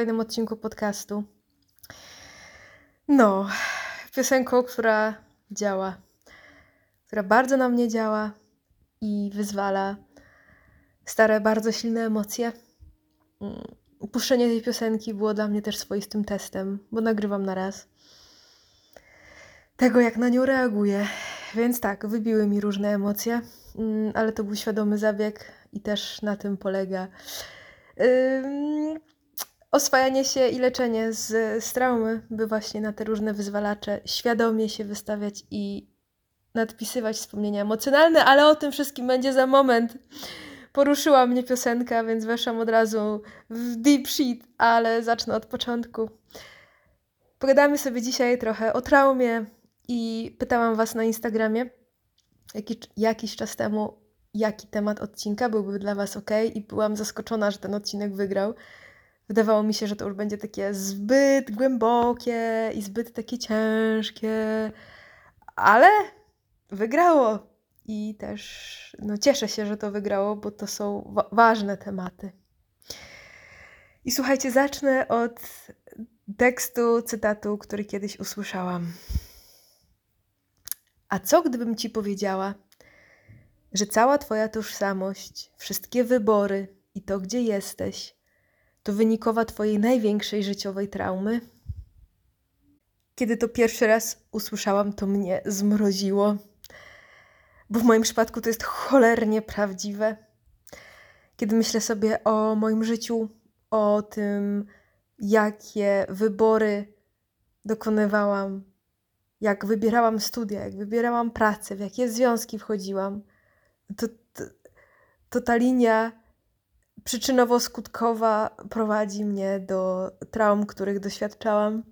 Kolejnym odcinku podcastu. No, piosenką, która działa, która bardzo na mnie działa i wyzwala stare, bardzo silne emocje. Mm, Puszczenie tej piosenki było dla mnie też swoistym testem, bo nagrywam na raz. Tego, jak na nią reaguję. Więc tak, wybiły mi różne emocje, mm, ale to był świadomy zabieg i też na tym polega oswajanie się i leczenie z, z traumy, by właśnie na te różne wyzwalacze świadomie się wystawiać i nadpisywać wspomnienia emocjonalne, ale o tym wszystkim będzie za moment. Poruszyła mnie piosenka, więc weszłam od razu w deep shit, ale zacznę od początku. Pogadamy sobie dzisiaj trochę o traumie i pytałam Was na Instagramie jaki, jakiś czas temu, jaki temat odcinka byłby dla Was ok, i byłam zaskoczona, że ten odcinek wygrał. Wydawało mi się, że to już będzie takie zbyt głębokie i zbyt takie ciężkie, ale wygrało. I też no, cieszę się, że to wygrało, bo to są wa- ważne tematy. I słuchajcie, zacznę od tekstu, cytatu, który kiedyś usłyszałam. A co gdybym ci powiedziała, że cała twoja tożsamość, wszystkie wybory i to, gdzie jesteś, to wynikowa twojej największej życiowej traumy? Kiedy to pierwszy raz usłyszałam, to mnie zmroziło, bo w moim przypadku to jest cholernie prawdziwe. Kiedy myślę sobie o moim życiu, o tym, jakie wybory dokonywałam, jak wybierałam studia, jak wybierałam pracę, w jakie związki wchodziłam, to, to, to ta linia przyczynowo-skutkowa prowadzi mnie do traum, których doświadczałam.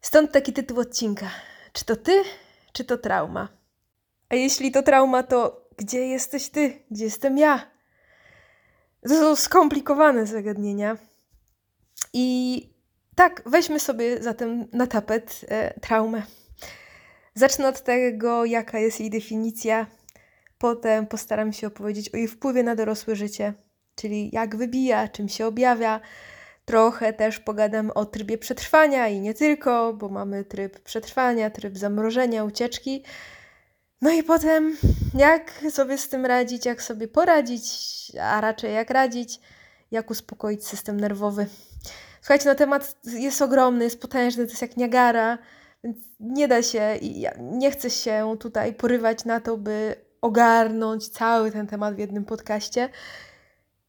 Stąd taki tytuł odcinka. Czy to ty, czy to trauma? A jeśli to trauma, to gdzie jesteś ty? Gdzie jestem ja? To są skomplikowane zagadnienia. I tak, weźmy sobie zatem na tapet e, traumę. Zacznę od tego, jaka jest jej definicja. Potem postaram się opowiedzieć o jej wpływie na dorosłe życie, czyli jak wybija, czym się objawia. Trochę też pogadam o trybie przetrwania i nie tylko, bo mamy tryb przetrwania, tryb zamrożenia, ucieczki. No i potem, jak sobie z tym radzić, jak sobie poradzić, a raczej jak radzić, jak uspokoić system nerwowy. Słuchajcie, na temat jest ogromny, jest potężny, to jest jak Niagara, więc nie da się i ja nie chcę się tutaj porywać na to, by ogarnąć cały ten temat w jednym podcaście,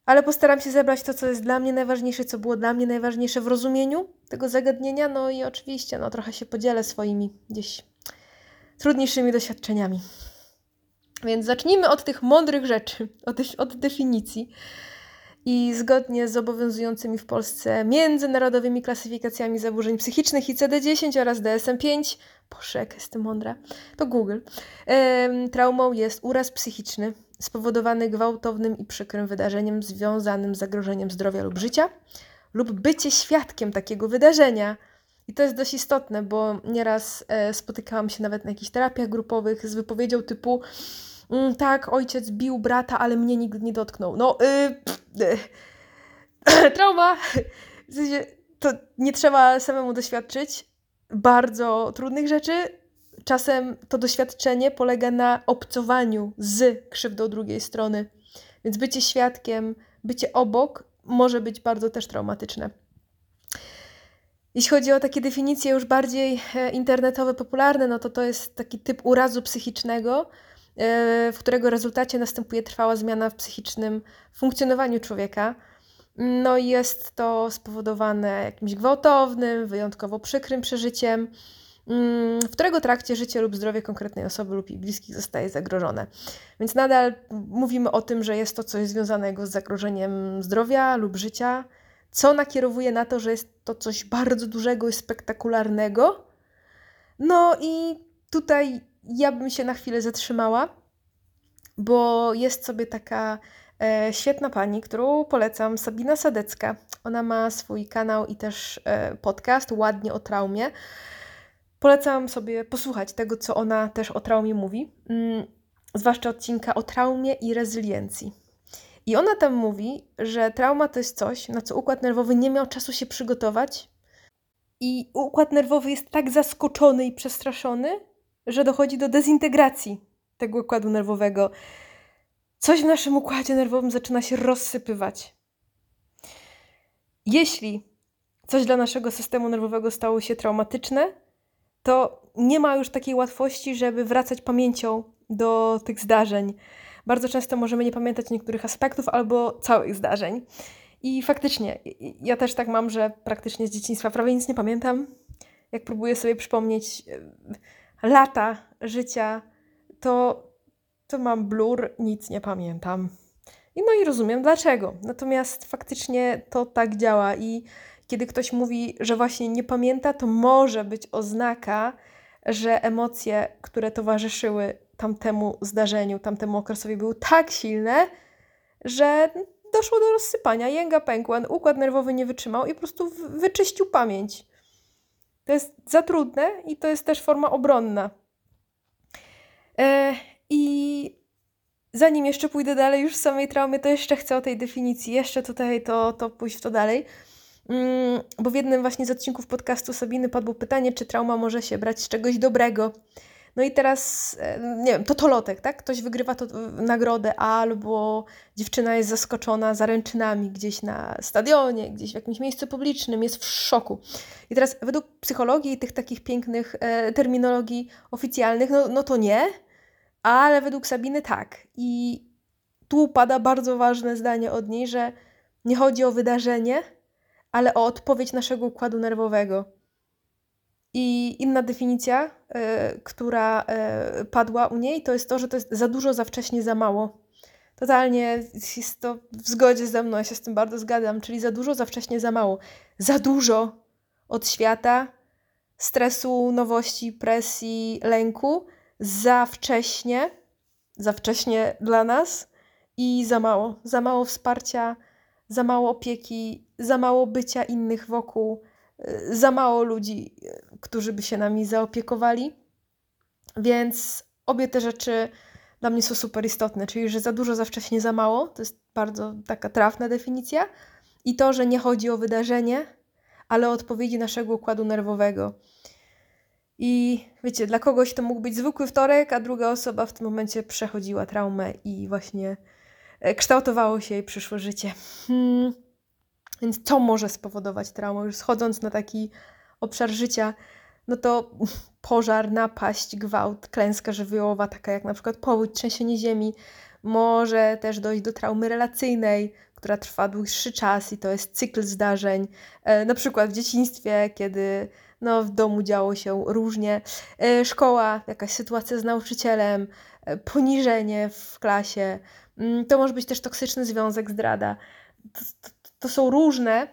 ale postaram się zebrać to, co jest dla mnie najważniejsze, co było dla mnie najważniejsze w rozumieniu tego zagadnienia, no i oczywiście, no trochę się podzielę swoimi gdzieś trudniejszymi doświadczeniami. Więc zacznijmy od tych mądrych rzeczy, od, od definicji. I zgodnie z obowiązującymi w Polsce międzynarodowymi klasyfikacjami zaburzeń psychicznych ICD-10 oraz DSM-5, Boże, jak jestem mądra, to Google, traumą jest uraz psychiczny spowodowany gwałtownym i przykrym wydarzeniem związanym z zagrożeniem zdrowia lub życia lub bycie świadkiem takiego wydarzenia. I to jest dość istotne, bo nieraz e, spotykałam się nawet na jakichś terapiach grupowych z wypowiedzią typu mm, tak, ojciec bił brata, ale mnie nigdy nie dotknął. No, y, y, trauma. W sensie, to nie trzeba samemu doświadczyć bardzo trudnych rzeczy. Czasem to doświadczenie polega na obcowaniu z krzywdą drugiej strony. Więc bycie świadkiem, bycie obok może być bardzo też traumatyczne. Jeśli chodzi o takie definicje już bardziej e, internetowe, popularne, no to to jest taki typ urazu psychicznego, e, w którego rezultacie następuje trwała zmiana w psychicznym funkcjonowaniu człowieka. No i jest to spowodowane jakimś gwałtownym, wyjątkowo przykrym przeżyciem, w którego trakcie życie lub zdrowie konkretnej osoby lub jej bliskich zostaje zagrożone. Więc nadal mówimy o tym, że jest to coś związanego z zagrożeniem zdrowia lub życia, co nakierowuje na to, że jest to coś bardzo dużego i spektakularnego. No i tutaj ja bym się na chwilę zatrzymała, bo jest sobie taka e, świetna pani, którą polecam, Sabina Sadecka. Ona ma swój kanał i też e, podcast ładnie o traumie. Polecam sobie posłuchać tego, co ona też o traumie mówi, mm, zwłaszcza odcinka o traumie i rezyliencji. I ona tam mówi, że trauma to jest coś, na co układ nerwowy nie miał czasu się przygotować. I układ nerwowy jest tak zaskoczony i przestraszony, że dochodzi do dezintegracji tego układu nerwowego. Coś w naszym układzie nerwowym zaczyna się rozsypywać. Jeśli coś dla naszego systemu nerwowego stało się traumatyczne, to nie ma już takiej łatwości, żeby wracać pamięcią do tych zdarzeń. Bardzo często możemy nie pamiętać niektórych aspektów albo całych zdarzeń. I faktycznie, ja też tak mam, że praktycznie z dzieciństwa prawie nic nie pamiętam. Jak próbuję sobie przypomnieć lata życia, to, to mam blur, nic nie pamiętam. I no i rozumiem dlaczego. Natomiast faktycznie to tak działa i kiedy ktoś mówi, że właśnie nie pamięta, to może być oznaka, że emocje, które towarzyszyły tamtemu zdarzeniu, tamtemu okresowi były tak silne, że doszło do rozsypania, jęga pękła, układ nerwowy nie wytrzymał i po prostu wyczyścił pamięć. To jest za trudne i to jest też forma obronna. E, I zanim jeszcze pójdę dalej już w samej traumie, to jeszcze chcę o tej definicji, jeszcze tutaj to, to pójść w to dalej. Mm, bo w jednym właśnie z odcinków podcastu Sabiny padło pytanie, czy trauma może się brać z czegoś dobrego. No i teraz, e, nie wiem, totolotek, tak? Ktoś wygrywa to, nagrodę albo dziewczyna jest zaskoczona zaręczynami gdzieś na stadionie, gdzieś w jakimś miejscu publicznym, jest w szoku. I teraz według psychologii i tych takich pięknych e, terminologii oficjalnych, no, no to nie, ale według Sabiny tak. I tu pada bardzo ważne zdanie od niej, że nie chodzi o wydarzenie, ale o odpowiedź naszego układu nerwowego. I inna definicja, y, która y, padła u niej, to jest to, że to jest za dużo, za wcześnie, za mało. Totalnie jest to w zgodzie ze mną, ja się z tym bardzo zgadzam, czyli za dużo, za wcześnie, za mało. Za dużo od świata, stresu, nowości, presji, lęku, za wcześnie, za wcześnie dla nas i za mało. Za mało wsparcia, za mało opieki, za mało bycia innych wokół, y, za mało ludzi, y, którzy by się nami zaopiekowali. Więc obie te rzeczy dla mnie są super istotne, czyli że za dużo, za wcześnie, za mało, to jest bardzo taka trafna definicja. I to, że nie chodzi o wydarzenie, ale o odpowiedzi naszego układu nerwowego. I wiecie, dla kogoś to mógł być zwykły wtorek, a druga osoba w tym momencie przechodziła traumę i właśnie kształtowało się jej przyszłe życie. Hmm. Więc co może spowodować traumę? Już schodząc na taki obszar życia, no to pożar, napaść, gwałt, klęska żywiołowa, taka jak na przykład powódź, trzęsienie ziemi, może też dojść do traumy relacyjnej, która trwa dłuższy czas i to jest cykl zdarzeń. E, na przykład w dzieciństwie, kiedy no, w domu działo się różnie. E, szkoła, jakaś sytuacja z nauczycielem, e, poniżenie w klasie. Mm, to może być też toksyczny związek, zdrada. To, to, to są różne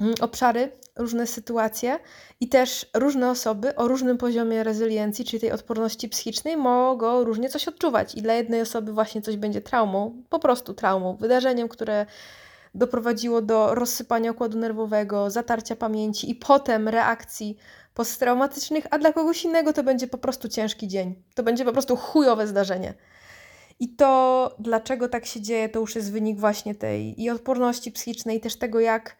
mm, obszary, różne sytuacje i też różne osoby o różnym poziomie rezyliencji, czyli tej odporności psychicznej, mogą różnie coś odczuwać. I dla jednej osoby właśnie coś będzie traumą, po prostu traumą, wydarzeniem, które doprowadziło do rozsypania układu nerwowego, zatarcia pamięci i potem reakcji posttraumatycznych, a dla kogoś innego to będzie po prostu ciężki dzień. To będzie po prostu chujowe zdarzenie. I to, dlaczego tak się dzieje, to już jest wynik właśnie tej i odporności psychicznej, i też tego, jak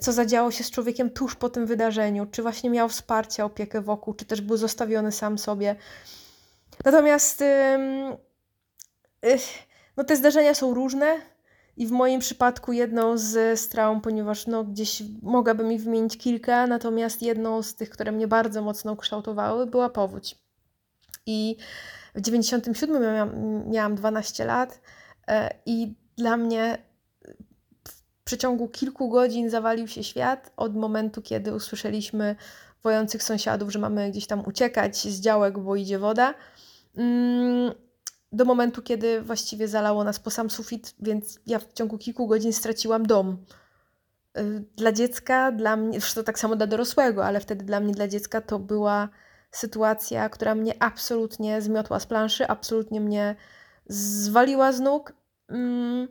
co zadziało się z człowiekiem tuż po tym wydarzeniu, czy właśnie miał wsparcie, opiekę wokół, czy też był zostawiony sam sobie. Natomiast no te zdarzenia są różne i w moim przypadku jedną z, z traum, ponieważ no, gdzieś mogłabym ich wymienić kilka, natomiast jedną z tych, które mnie bardzo mocno ukształtowały, była powódź. I w 97 miałam, miałam 12 lat e, i dla mnie w przeciągu kilku godzin zawalił się świat od momentu, kiedy usłyszeliśmy wojących sąsiadów, że mamy gdzieś tam uciekać z działek, bo idzie woda. Mm, do momentu, kiedy właściwie zalało nas po sam sufit, więc ja w ciągu kilku godzin straciłam dom. Y, dla dziecka, dla mnie, zresztą tak samo dla dorosłego, ale wtedy dla mnie, dla dziecka to była sytuacja, która mnie absolutnie zmiotła z planszy, absolutnie mnie zwaliła z nóg mm,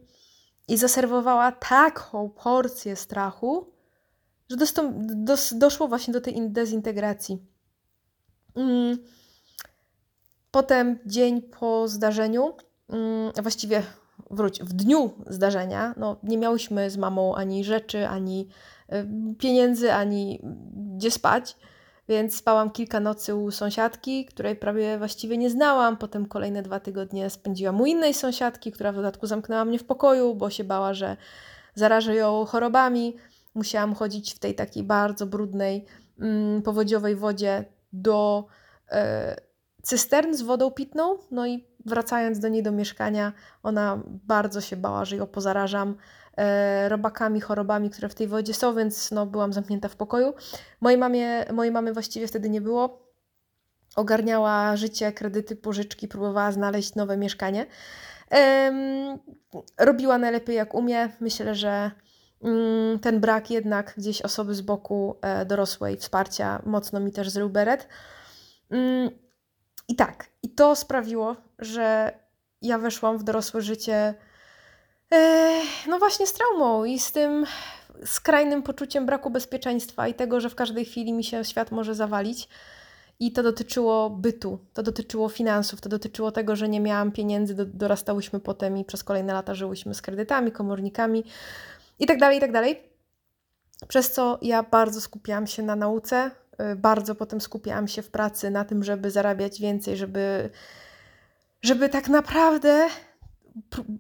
i zaserwowała taką porcję strachu, że dos, doszło właśnie do tej dezintegracji. Mm, Potem dzień po zdarzeniu, mm, właściwie wróć, w dniu zdarzenia, no nie miałyśmy z mamą ani rzeczy, ani y, pieniędzy, ani gdzie spać, więc spałam kilka nocy u sąsiadki, której prawie właściwie nie znałam. Potem kolejne dwa tygodnie spędziłam u innej sąsiadki, która w dodatku zamknęła mnie w pokoju, bo się bała, że zarażę ją chorobami. Musiałam chodzić w tej takiej bardzo brudnej, mm, powodziowej wodzie do e, cystern z wodą pitną. No i wracając do niej do mieszkania, ona bardzo się bała, że ją pozarażam robakami, chorobami, które w tej wodzie są, więc no, byłam zamknięta w pokoju. Mojej, mamie, mojej mamy właściwie wtedy nie było. Ogarniała życie, kredyty, pożyczki, próbowała znaleźć nowe mieszkanie. Robiła najlepiej jak umie. Myślę, że mm, ten brak jednak gdzieś osoby z boku e, dorosłej, wsparcia mocno mi też zrył beret. Mm, I tak, i to sprawiło, że ja weszłam w dorosłe życie e, no właśnie z traumą i z tym skrajnym poczuciem braku bezpieczeństwa i tego, że w każdej chwili mi się świat może zawalić. I to dotyczyło bytu, to dotyczyło finansów, to dotyczyło tego, że nie miałam pieniędzy, do, dorastałyśmy potem i przez kolejne lata żyłyśmy z kredytami, komornikami i tak dalej, i tak. Przez co ja bardzo skupiałam się na nauce, y, bardzo potem skupiałam się w pracy na tym, żeby zarabiać więcej, żeby, żeby tak naprawdę.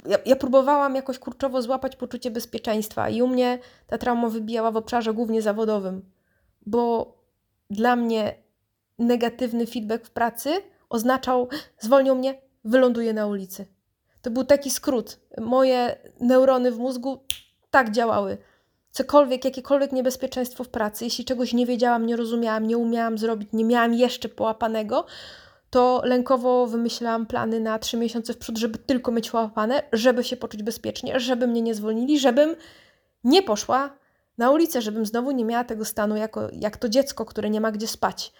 Ja, ja próbowałam jakoś kurczowo złapać poczucie bezpieczeństwa, i u mnie ta trauma wybijała w obszarze głównie zawodowym, bo dla mnie negatywny feedback w pracy oznaczał zwolnią mnie, wyląduję na ulicy. To był taki skrót. Moje neurony w mózgu tak działały. Cokolwiek, jakiekolwiek niebezpieczeństwo w pracy, jeśli czegoś nie wiedziałam, nie rozumiałam, nie umiałam zrobić, nie miałam jeszcze połapanego, to lękowo wymyślałam plany na trzy miesiące w przód, żeby tylko mieć połapane, żeby się poczuć bezpiecznie, żeby mnie nie zwolnili, żebym nie poszła na ulicę, żebym znowu nie miała tego stanu jako, jak to dziecko, które nie ma gdzie spać.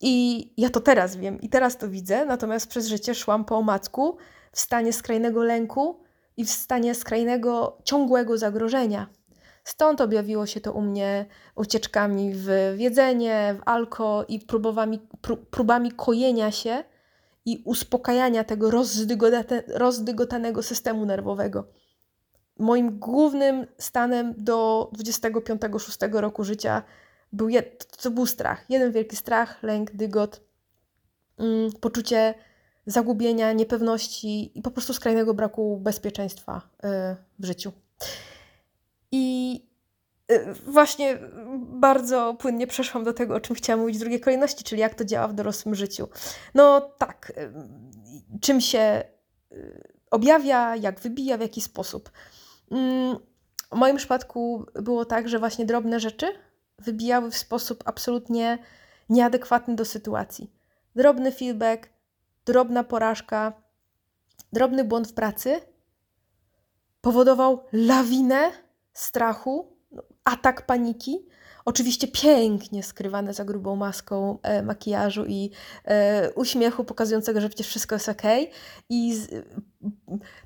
I ja to teraz wiem i teraz to widzę, natomiast przez życie szłam po omacku w stanie skrajnego lęku i w stanie skrajnego, ciągłego zagrożenia. Stąd objawiło się to u mnie ucieczkami w jedzenie, w alko i próbowami, pró próbami kojenia się i uspokajania tego rozdygotanego systemu nerwowego. Moim głównym stanem do 25-6 roku życia był to był strach. Jeden wielki strach, lęk, dygot, mm, poczucie zagubienia, niepewności i po prostu skrajnego braku bezpieczeństwa y, w życiu. I y, właśnie bardzo płynnie przeszłam do tego, o czym chciałam mówić w drugiej kolejności, czyli jak to działa w dorosłym życiu. No tak, y, czym się objawia, jak wybija, w jaki sposób. Mm, w moim przypadku było tak, że właśnie drobne rzeczy wybijały w sposób absolutnie nieadekwatny do sytuacji. Drobny feedback, drobna porażka, drobny błąd w pracy powodował lawinę strachu, atak paniki. Oczywiście pięknie skrywane za grubą maską e, makijażu i e, uśmiechu pokazującego, że przecież wszystko jest ok. I z,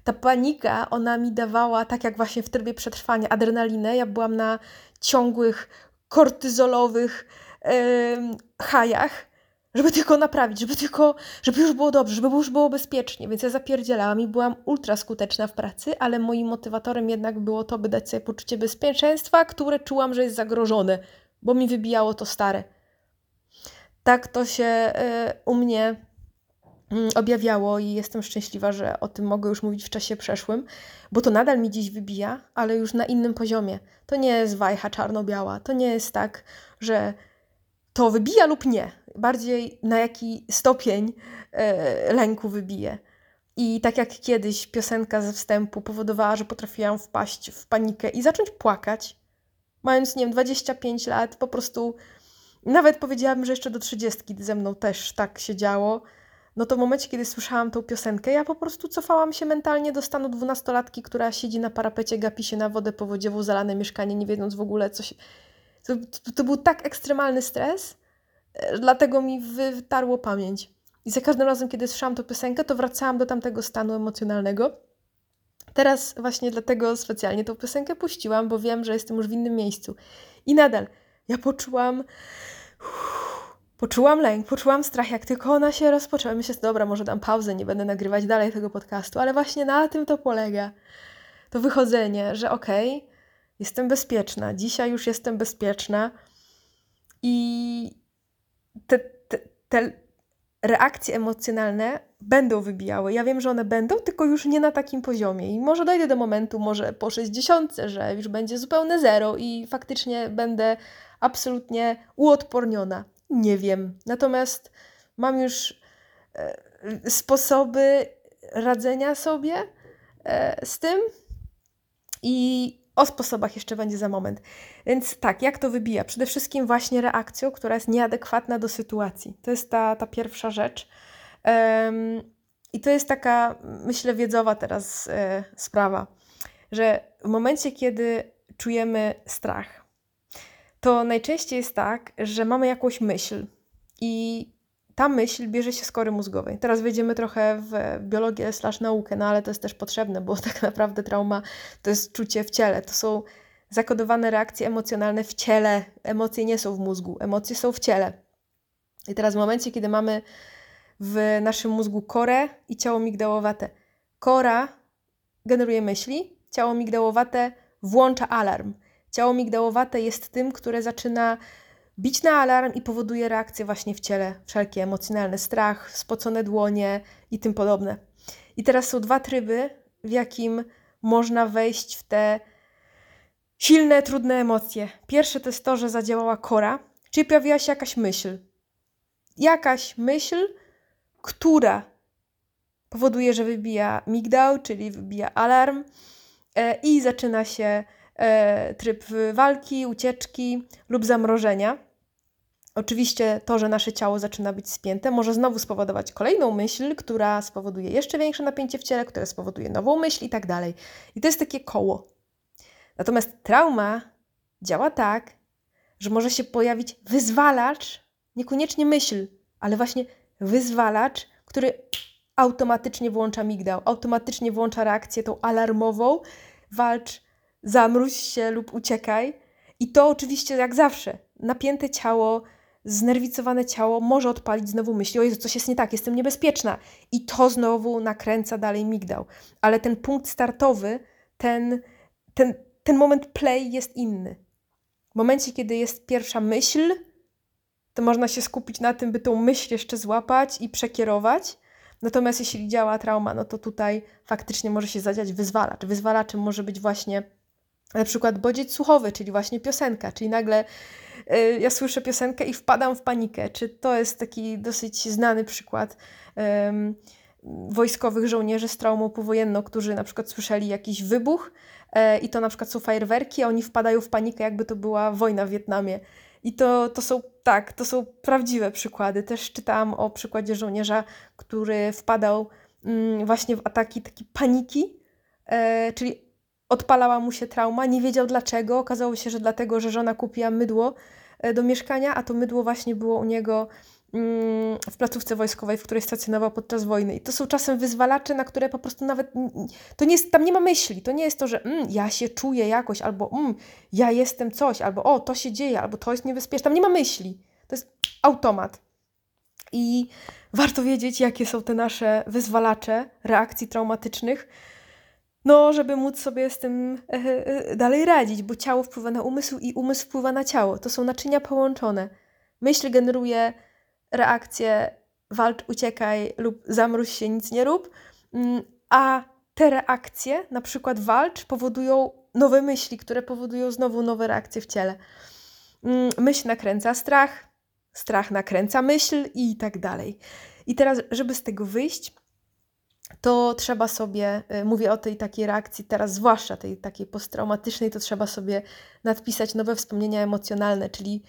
ta panika, ona mi dawała, tak jak właśnie w trybie przetrwania, adrenalinę. Ja byłam na ciągłych kortyzolowych yy, hajach, żeby tylko naprawić, żeby tylko, żeby już było dobrze, żeby już było bezpiecznie. Więc ja zapierdzielałam i byłam ultra skuteczna w pracy, ale moim motywatorem jednak było to, by dać sobie poczucie bezpieczeństwa, które czułam, że jest zagrożone, bo mi wybijało to stare. Tak to się yy, u mnie Mm, objawiało i jestem szczęśliwa, że o tym mogę już mówić w czasie przeszłym, bo to nadal mi dziś wybija, ale już na innym poziomie. To nie jest wajcha czarno-biała, to nie jest tak, że to wybija lub nie. Bardziej na jaki stopień e, lęku wybije. I tak jak kiedyś piosenka ze wstępu powodowała, że potrafiłam wpaść w panikę i zacząć płakać, mając, nie wiem, 25 lat, po prostu nawet powiedziałabym, że jeszcze do 30 ze mną też tak się działo no to w momencie, kiedy słyszałam tą piosenkę, ja po prostu cofałam się mentalnie do stanu dwunastolatki, która siedzi na parapecie, gapi się na wodę powodziową, zalane mieszkanie, nie wiedząc w ogóle, co się... To, to, to był tak ekstremalny stres, dlatego mi wytarło pamięć. I za każdym razem, kiedy słyszałam tę piosenkę, to wracałam do tamtego stanu emocjonalnego. Teraz właśnie dlatego specjalnie tę piosenkę puściłam, bo wiem, że jestem już w innym miejscu. I nadal ja poczułam... Poczułam lęk, poczułam strach, jak tylko ona się rozpoczęła. Myślę, dobra, może dam pauzę, nie będę nagrywać dalej tego podcastu, ale właśnie na tym to polega. To wychodzenie, że okej, okay, jestem bezpieczna, dzisiaj już jestem bezpieczna i te, te, te reakcje emocjonalne będą wybijały. Ja wiem, że one będą, tylko już nie na takim poziomie. I może dojdę do momentu, może po 60, że już będzie zupełne zero i faktycznie będę absolutnie uodporniona. Nie wiem. Natomiast mam już e, sposoby radzenia sobie e, z tym i o sposobach jeszcze będzie za moment. Więc tak, jak to wybija? Przede wszystkim właśnie reakcją, która jest nieadekwatna do sytuacji. To jest ta, ta pierwsza rzecz. Um, I to jest taka, myślę, wiedzowa teraz e, sprawa, że w momencie, kiedy czujemy strach, to najczęściej jest tak, że mamy jakąś myśl i ta myśl bierze się z kory mózgowej. Teraz wejdziemy trochę w biologię slash naukę, no ale to jest też potrzebne, bo tak naprawdę trauma to jest czucie w ciele. To są zakodowane reakcje emocjonalne w ciele. Emocje nie są w mózgu, emocje są w ciele. I teraz w momencie, kiedy mamy w naszym mózgu korę i ciało migdałowate. Kora generuje myśli, ciało migdałowate włącza alarm. Ciało migdałowate jest tym, które zaczyna bić na alarm i powoduje reakcje właśnie w ciele, wszelkie emocjonalne, strach, spocone dłonie i tym podobne. I teraz są dwa tryby, w jakim można wejść w te silne, trudne emocje. Pierwsze to jest to, że zadziałała kora, czyli pojawiła się jakaś myśl. Jakaś myśl, która powoduje, że wybija migdał, czyli wybija alarm e, i zaczyna się tryb walki, ucieczki lub zamrożenia. Oczywiście to, że nasze ciało zaczyna być spięte, może znowu spowodować kolejną myśl, która spowoduje jeszcze większe napięcie w ciele, które spowoduje nową myśl i tak dalej. I to jest takie koło. Natomiast trauma działa tak, że może się pojawić wyzwalacz, niekoniecznie myśl, ale właśnie wyzwalacz, który automatycznie włącza migdał, automatycznie włącza reakcję tą alarmową, walcz, zamróź się lub uciekaj. I to oczywiście jak zawsze, napięte ciało, znerwicowane ciało może odpalić znowu myśli, o Jezu, coś jest nie tak, jestem niebezpieczna. I to znowu nakręca dalej migdał. Ale ten punkt startowy, ten, ten, ten moment play jest inny. W momencie, kiedy jest pierwsza myśl, to można się skupić na tym, by tą myśl jeszcze złapać i przekierować. Natomiast jeśli działa trauma, no to tutaj faktycznie może się zadziać wyzwalacz. Wyzwalaczem może być właśnie na przykład bodziec słuchowy, czyli właśnie piosenka, czyli nagle y, ja słyszę piosenkę i wpadam w panikę. Czy to jest taki dosyć znany przykład wojskowych żołnierzy z traumą powojenną, którzy na przykład słyszeli jakiś wybuch y, i to na przykład są fajerwerki, a oni wpadają w panikę, jakby to była wojna w Wietnamie. I to, to są, tak, to są prawdziwe przykłady. Też czytałam o przykładzie żołnierza, który wpadał mm, właśnie w ataki takiej paniki, e, czyli odpalała mu się trauma, nie wiedział dlaczego. Okazało się, że dlatego, że żona kupiła mydło e, do mieszkania, a to mydło właśnie było u niego Mm, w placówce wojskowej, w której stacjonował podczas wojny. I to są czasem wyzwalacze, na które po prostu nawet. To nie jest, tam nie ma myśli. To nie jest to, że mm, ja się czuję jakoś, albo mm, ja jestem coś, albo o, to się dzieje, albo to jest niebezpieczne. Tam nie ma myśli. To jest automat. I warto wiedzieć, jakie są te nasze wyzwalacze reakcji traumatycznych, no, żeby móc sobie z tym e, e, dalej radzić, bo ciało wpływa na umysł i umysł wpływa na ciało. To są naczynia połączone. Myśl generuje reakcję walcz, uciekaj lub zamróź się, nic nie rób, mm, a te reakcje, na przykład walcz, powodują nowe myśli, które powodują znowu nowe reakcje w ciele. Mm, myśl nakręca strach, strach nakręca myśl i tak dalej. I teraz, żeby z tego wyjść, to trzeba sobie, y, mówię o tej takiej reakcji teraz, zwłaszcza tej takiej posttraumatycznej, to trzeba sobie nadpisać nowe wspomnienia emocjonalne, czyli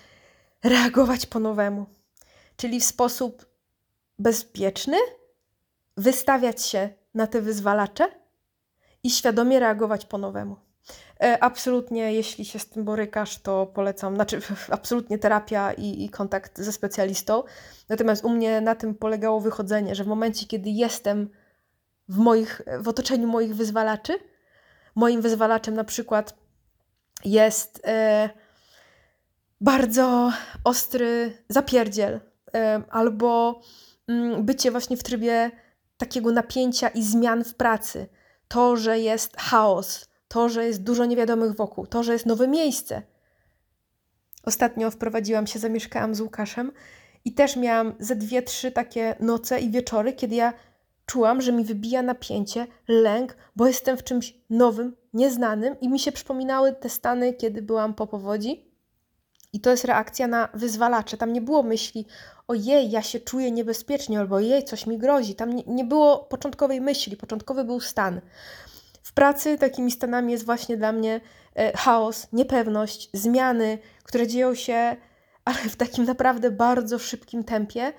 reagować po nowemu czyli w sposób bezpieczny wystawiać się na te wyzwalacze i świadomie reagować po nowemu. E, absolutnie, jeśli się z tym borykasz, to polecam, znaczy absolutnie terapia i, i, kontakt ze specjalistą. Natomiast u mnie na tym polegało wychodzenie, że w momencie, kiedy jestem w, moich, w otoczeniu moich wyzwalaczy, moim wyzwalaczem na przykład jest e, bardzo ostry zapierdziel, albo mm, bycie właśnie w trybie takiego napięcia i zmian w pracy. To, że jest chaos, to, że jest dużo niewiadomych wokół, to, że jest nowe miejsce. Ostatnio wprowadziłam się, zamieszkałam z Łukaszem i też miałam ze dwie, trzy takie noce i wieczory, kiedy ja czułam, że mi wybija napięcie, lęk, bo jestem w czymś nowym, nieznanym i mi się przypominały te stany, kiedy byłam po powodzi. I to jest reakcja na wyzwalacze. Tam nie było myśli, ojej, ja się czuję niebezpiecznie, albo ojej, coś mi grozi. Tam nie, nie było początkowej myśli, początkowy był stan. W pracy takimi stanami jest właśnie dla mnie e, chaos, niepewność, zmiany, które dzieją się, ale w takim naprawdę bardzo szybkim tempie.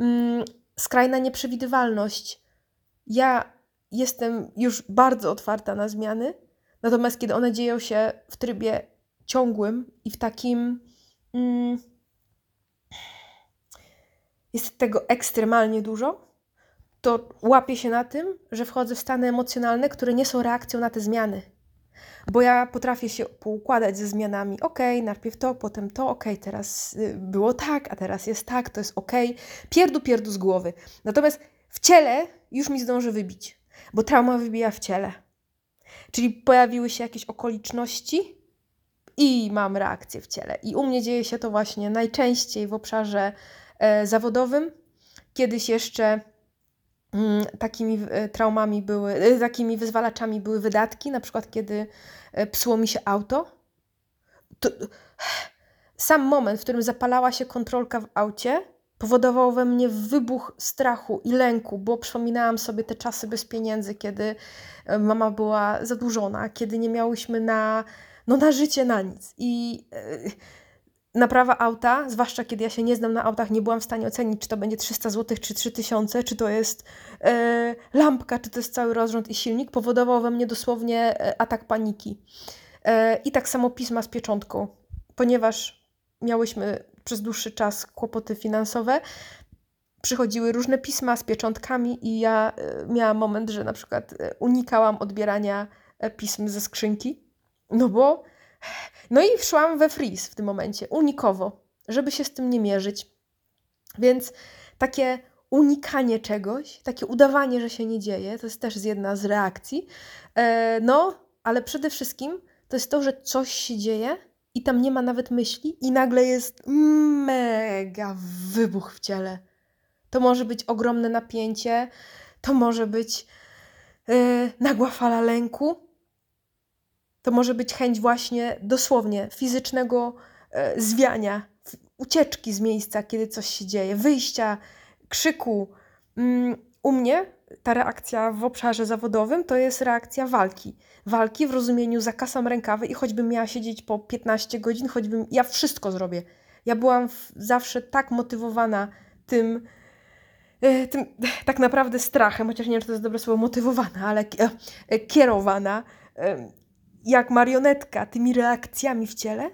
Mm, skrajna nieprzewidywalność. Ja jestem już bardzo otwarta na zmiany, natomiast kiedy one dzieją się w trybie ciągłym i w takim. Mm, jest tego ekstremalnie dużo, to łapię się na tym, że wchodzę w stany emocjonalne, które nie są reakcją na te zmiany. Bo ja potrafię się poukładać ze zmianami. Ok, najpierw to, potem to, ok, teraz y, było tak, a teraz jest tak, to jest ok. Pierdu, pierdu z głowy. Natomiast w ciele już mi zdąży wybić, bo trauma wybija w ciele. Czyli pojawiły się jakieś okoliczności i mam reakcję w ciele. I u mnie dzieje się to właśnie najczęściej w obszarze e, zawodowym. Kiedyś jeszcze Mm, takimi e, traumami były, e, takimi wyzwalaczami były wydatki, na przykład kiedy e, psuło mi się auto. To, sam moment, w którym zapalała się kontrolka w aucie, powodował we mnie wybuch strachu i lęku, bo przypominałam sobie te czasy bez pieniędzy, kiedy mama była zadłużona, kiedy nie miałyśmy na, no, na życie, na nic. I naprawa auta, zwłaszcza kiedy ja się nie znam na autach, nie byłam w stanie ocenić, czy to będzie 300 zł, czy 3000, czy to jest e, lampka, czy to jest cały rozrząd i silnik, powodował we mnie dosłownie e, atak paniki. E, I tak samo pisma z pieczątką, ponieważ miałyśmy przez dłuższy czas kłopoty finansowe, przychodziły różne pisma z pieczątkami i ja e, miałam moment, że na przykład e, unikałam odbierania e, pism ze skrzynki, no bo no i wszłam we freeze w tym momencie, unikowo, żeby się z tym nie mierzyć. Więc takie unikanie czegoś, takie udawanie, że się nie dzieje, to jest też jedna z reakcji. No, ale przede wszystkim to jest to, że coś się dzieje i tam nie ma nawet myśli, i nagle jest mega wybuch w ciele. To może być ogromne napięcie, to może być yy, nagła fala lęku, to może być chęć właśnie dosłownie fizycznego e, zwiania, ucieczki z miejsca, kiedy coś się dzieje, wyjścia, krzyku. Mm, u mnie ta reakcja w obszarze zawodowym to jest reakcja walki. Walki w rozumieniu zakasam rękawy i choćbym miała siedzieć po 15 godzin, choćbym ja wszystko zrobię. Ja byłam zawsze tak motywowana tym, e, tym tak naprawdę strachem, chociaż nie wiem, czy to jest dobre słowo motywowana, ale e, kierowana jak marionetka tymi reakcjami w ciele.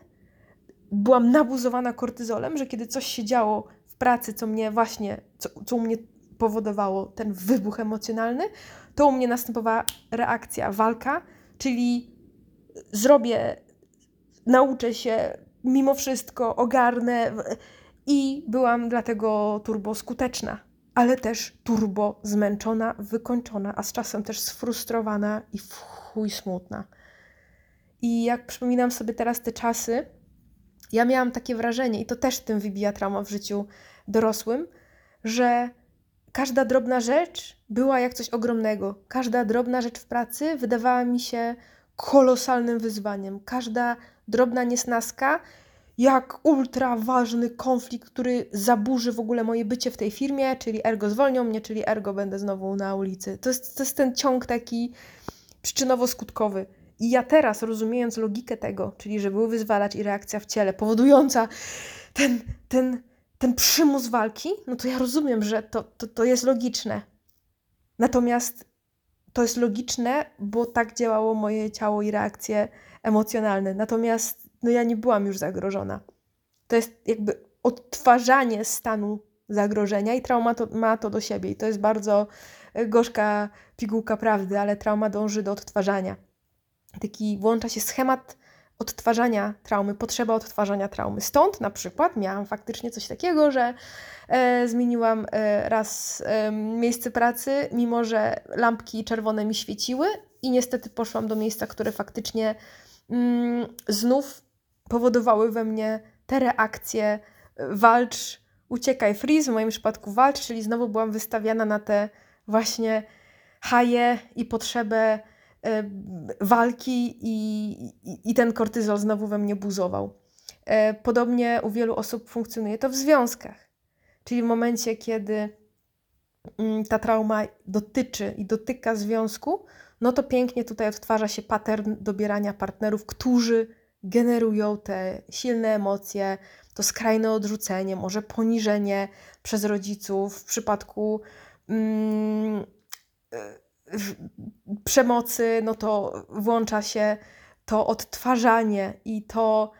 Byłam nabuzowana kortyzolem, że kiedy coś się działo w pracy, co mnie właśnie, co, co u mnie powodowało ten wybuch emocjonalny, to u mnie następowała reakcja, walka, czyli zrobię, nauczę się, mimo wszystko ogarnę i byłam dlatego turbo skuteczna, ale też turbo zmęczona, wykończona, a z czasem też sfrustrowana i w chuj smutna. I jak przypominam sobie teraz te czasy, ja miałam takie wrażenie, i to też tym wybija trauma w życiu dorosłym, że każda drobna rzecz była jak coś ogromnego. Każda drobna rzecz w pracy wydawała mi się kolosalnym wyzwaniem. Każda drobna niesnaska jak ultra ważny konflikt, który zaburzy w ogóle moje bycie w tej firmie, czyli ergo zwolnią mnie, czyli ergo będę znowu na ulicy. To jest, to jest ten ciąg taki przyczynowo-skutkowy. I ja teraz, rozumiejąc logikę tego, czyli że był wyzwalacz i reakcja w ciele powodująca ten, ten, ten przymus walki, no to ja rozumiem, że to, to, to jest logiczne. Natomiast to jest logiczne, bo tak działało moje ciało i reakcje emocjonalne. Natomiast no ja nie byłam już zagrożona. To jest jakby odtwarzanie stanu zagrożenia i trauma to, ma to do siebie. I to jest bardzo gorzka pigułka prawdy, ale trauma dąży do odtwarzania taki włącza się schemat odtwarzania traumy, potrzeba odtwarzania traumy. Stąd na przykład miałam faktycznie coś takiego, że e, zmieniłam e, raz e, miejsce pracy, mimo że lampki czerwone mi świeciły i niestety poszłam do miejsca, które faktycznie mm, znów powodowały we mnie te reakcje e, walcz, uciekaj, freeze, w moim przypadku walcz, czyli znowu byłam wystawiana na te właśnie haje i potrzebę walki i, i, i ten kortyzol znowu we mnie buzował. E, podobnie u wielu osób funkcjonuje to w związkach. Czyli w momencie, kiedy mm, ta trauma dotyczy i dotyka związku, no to pięknie tutaj odtwarza się pattern dobierania partnerów, którzy generują te silne emocje, to skrajne odrzucenie, może poniżenie przez rodziców w przypadku mm, przemocy, no to włącza się to odtwarzanie i to,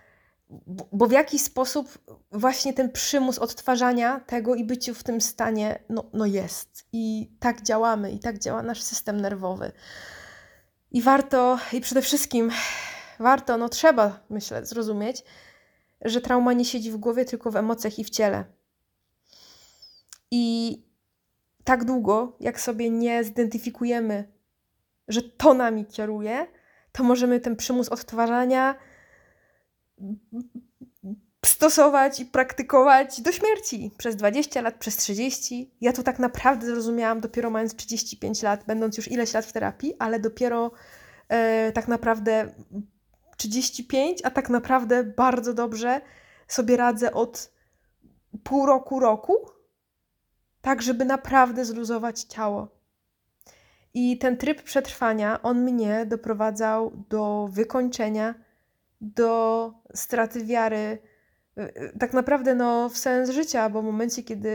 bo w jakiś sposób właśnie ten przymus odtwarzania tego i byciu w tym stanie no, no jest. I tak działamy, i tak działa nasz system nerwowy. I warto, i przede wszystkim warto, no trzeba, myślę, zrozumieć, że trauma nie siedzi w głowie, tylko w emocjach i w ciele. I tak długo, jak sobie nie zidentyfikujemy, że to nami kieruje, to możemy ten przymus odtwarzania stosować i praktykować do śmierci przez 20 lat, przez 30. Ja to tak naprawdę zrozumiałam dopiero mając 35 lat, będąc już ileś lat w terapii, ale dopiero e, tak naprawdę 35, a tak naprawdę bardzo dobrze sobie radzę od pół roku, roku, tak żeby naprawdę zluzować ciało. I ten tryb przetrwania, on mnie doprowadzał do wykończenia, do straty wiary, y, y, tak naprawdę no, w sens życia, bo w momencie, kiedy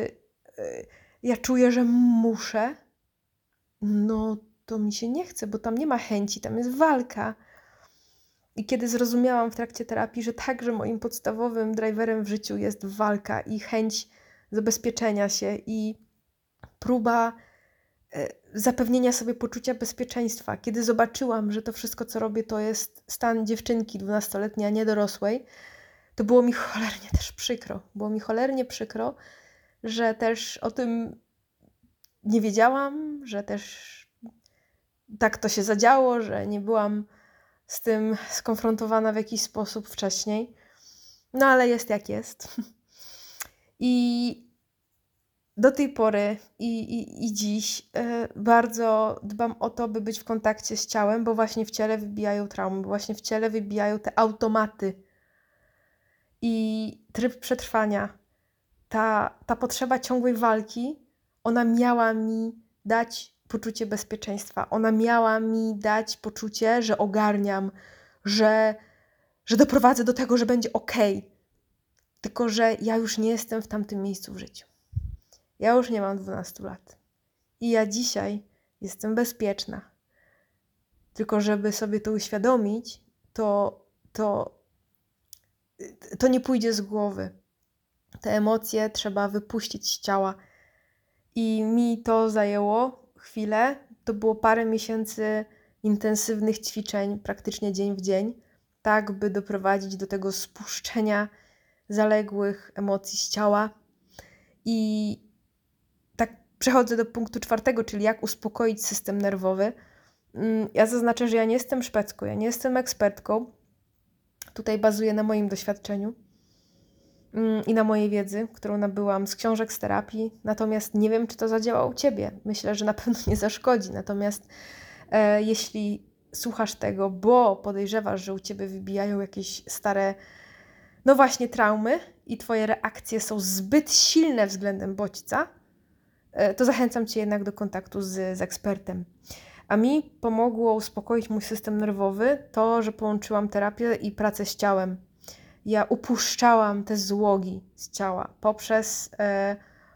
y, ja czuję, że muszę, no to mi się nie chce, bo tam nie ma chęci, tam jest walka. I kiedy zrozumiałam w trakcie terapii, że także moim podstawowym driverem w życiu jest walka i chęć zabezpieczenia się i próba e, zapewnienia sobie poczucia bezpieczeństwa. Kiedy zobaczyłam, że to wszystko, co robię, to jest stan dziewczynki dwunastoletniej, a nie dorosłej, to było mi cholernie też przykro. Było mi cholernie przykro, że też o tym nie wiedziałam, że też tak to się zadziało, że nie byłam z tym skonfrontowana w jakiś sposób wcześniej. No ale jest jak jest. I do tej pory i, i, i dziś y, bardzo dbam o to, by być w kontakcie z ciałem, bo właśnie w ciele wybijają traumy, bo właśnie w ciele wybijają te automaty. I tryb przetrwania, ta, ta potrzeba ciągłej walki, ona miała mi dać poczucie bezpieczeństwa. Ona miała mi dać poczucie, że ogarniam, że, że doprowadzę do tego, że będzie ok. Tylko, że ja już nie jestem w tamtym miejscu w życiu. Ja już nie mam 12 lat. I ja dzisiaj jestem bezpieczna. Tylko, żeby sobie to uświadomić, to, to, to nie pójdzie z głowy. Te emocje trzeba wypuścić z ciała. I mi to zajęło chwilę. To było parę miesięcy intensywnych ćwiczeń, praktycznie dzień w dzień, tak by doprowadzić do tego spuszczenia zaległych emocji z ciała. I tak przechodzę do punktu czwartego, czyli jak uspokoić system nerwowy. Mm, ja zaznaczę, że ja nie jestem szpecką, ja nie jestem ekspertką. Tutaj bazuję na moim doświadczeniu Mm, i na mojej wiedzy, którą nabyłam z książek, z terapii. Natomiast nie wiem, czy to zadziała u ciebie. Myślę, że na pewno nie zaszkodzi. Natomiast e, jeśli słuchasz tego, bo podejrzewasz, że u ciebie wybijają jakieś stare, no właśnie, traumy i twoje reakcje są zbyt silne względem bodźca, e, to zachęcam cię jednak do kontaktu z, z ekspertem. A mi pomogło uspokoić mój system nerwowy to, że połączyłam terapię i pracę z ciałem. Ja upuszczałam te złogi z ciała poprzez e,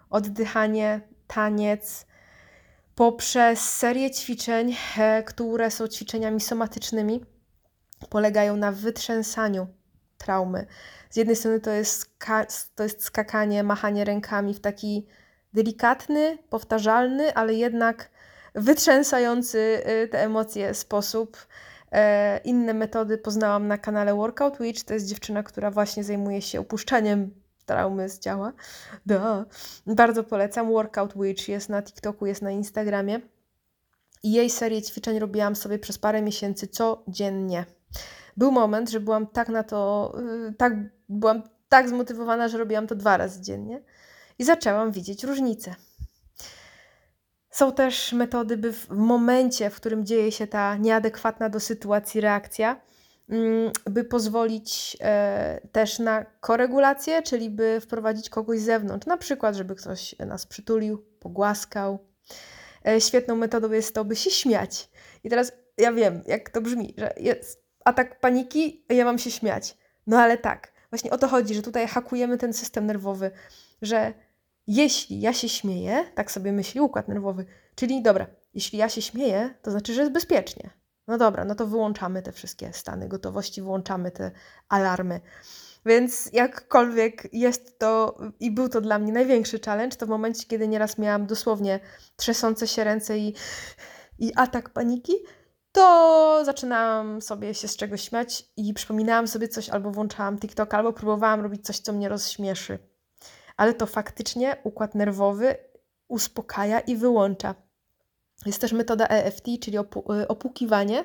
oddychanie, taniec, poprzez serię ćwiczeń, e, które są ćwiczeniami somatycznymi, polegają na wytrzęsaniu traumy. Z jednej strony to jest, to jest skakanie, machanie rękami w taki delikatny, powtarzalny, ale jednak wytrzęsający e, te emocje sposób. E, inne metody poznałam na kanale Workout Witch. To jest dziewczyna, która właśnie zajmuje się opuszczaniem traumy z ciała. Da. Bardzo polecam. Workout Witch jest na TikToku, jest na Instagramie. I jej serię ćwiczeń robiłam sobie przez parę miesięcy codziennie. Był moment, że byłam tak na to, y, tak, byłam tak zmotywowana, że robiłam to dwa razy dziennie i zaczęłam widzieć różnice. Są też metody, by w momencie, w którym dzieje się ta nieadekwatna do sytuacji reakcja, mm, by pozwolić e, też na koregulację, czyli by wprowadzić kogoś z zewnątrz, na przykład, żeby ktoś nas przytulił, pogłaskał. E, świetną metodą jest to, by się śmiać. I teraz ja wiem, jak to brzmi, że jest atak paniki, ja mam się śmiać. No ale tak, właśnie o to chodzi, że tutaj hakujemy ten system nerwowy, że jeśli ja się śmieję, tak sobie myśli układ nerwowy, czyli dobra, jeśli ja się śmieję, to znaczy, że jest bezpiecznie. No dobra, no to wyłączamy te wszystkie stany gotowości, wyłączamy te alarmy. Więc jakkolwiek jest to i był to dla mnie największy challenge, to w momencie, kiedy nieraz miałam dosłownie trzęsące się ręce i, i atak paniki, to zaczynałam sobie się z czegoś śmiać i przypominałam sobie coś, albo włączałam TikTok, albo próbowałam robić coś, co mnie rozśmieszy. Ale to faktycznie układ nerwowy uspokaja i wyłącza. Jest też metoda EFT, czyli opu- opukiwanie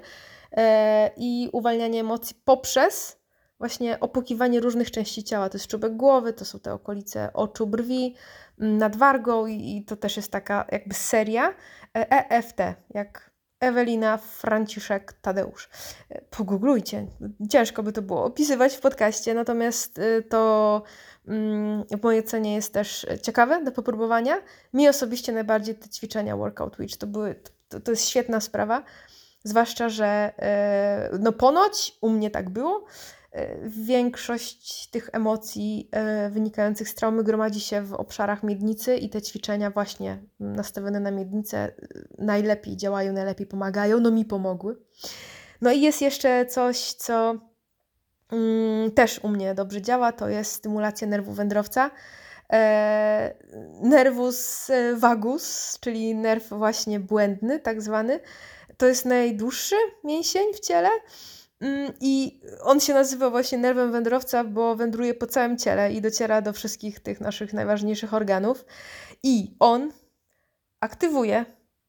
e, i uwalnianie emocji poprzez właśnie opukiwanie różnych części ciała. To jest czubek głowy, to są te okolice oczu, brwi, mm, nad wargą i, i to też jest taka jakby seria EFT, jak Ewelina, Franciszek, Tadeusz. Pogooglujcie. Ciężko by to było opisywać w podcaście, natomiast y, to mm, w mojej ocenie jest też ciekawe do popróbowania. Mi osobiście najbardziej te ćwiczenia Workout Witch to, były, to, to jest świetna sprawa, zwłaszcza, że y, no ponoć u mnie tak było, Większość tych emocji e, wynikających z traumy gromadzi się w obszarach miednicy i te ćwiczenia właśnie nastawione na miednicę e, najlepiej działają, najlepiej pomagają. No mi pomogły. No i jest jeszcze coś, co mm, też u mnie dobrze działa, to jest stymulacja nerwu wędrowca. E, nervus vagus, czyli nerw właśnie błędny, tak zwany. To jest najdłuższy mięsień w ciele Mm, I on się nazywa właśnie nerwem wędrowca, bo wędruje po całym ciele i dociera do wszystkich tych naszych najważniejszych organów. I on aktywuje